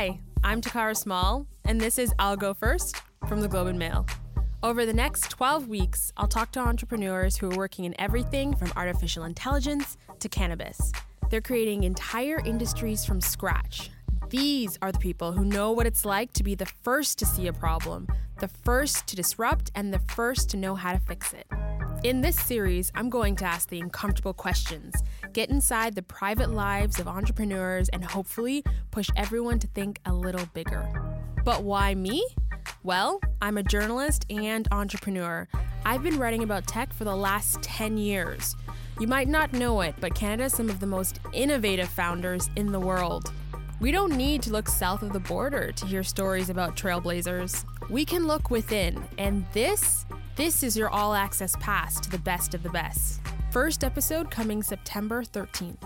Hi, I'm Takara Small, and this is I'll Go First from the Globe and Mail. Over the next 12 weeks, I'll talk to entrepreneurs who are working in everything from artificial intelligence to cannabis. They're creating entire industries from scratch. These are the people who know what it's like to be the first to see a problem, the first to disrupt, and the first to know how to fix it. In this series, I'm going to ask the uncomfortable questions, get inside the private lives of entrepreneurs, and hopefully push everyone to think a little bigger. But why me? Well, I'm a journalist and entrepreneur. I've been writing about tech for the last 10 years. You might not know it, but Canada has some of the most innovative founders in the world. We don't need to look south of the border to hear stories about trailblazers. We can look within, and this, this is your all access pass to the best of the best. First episode coming September 13th.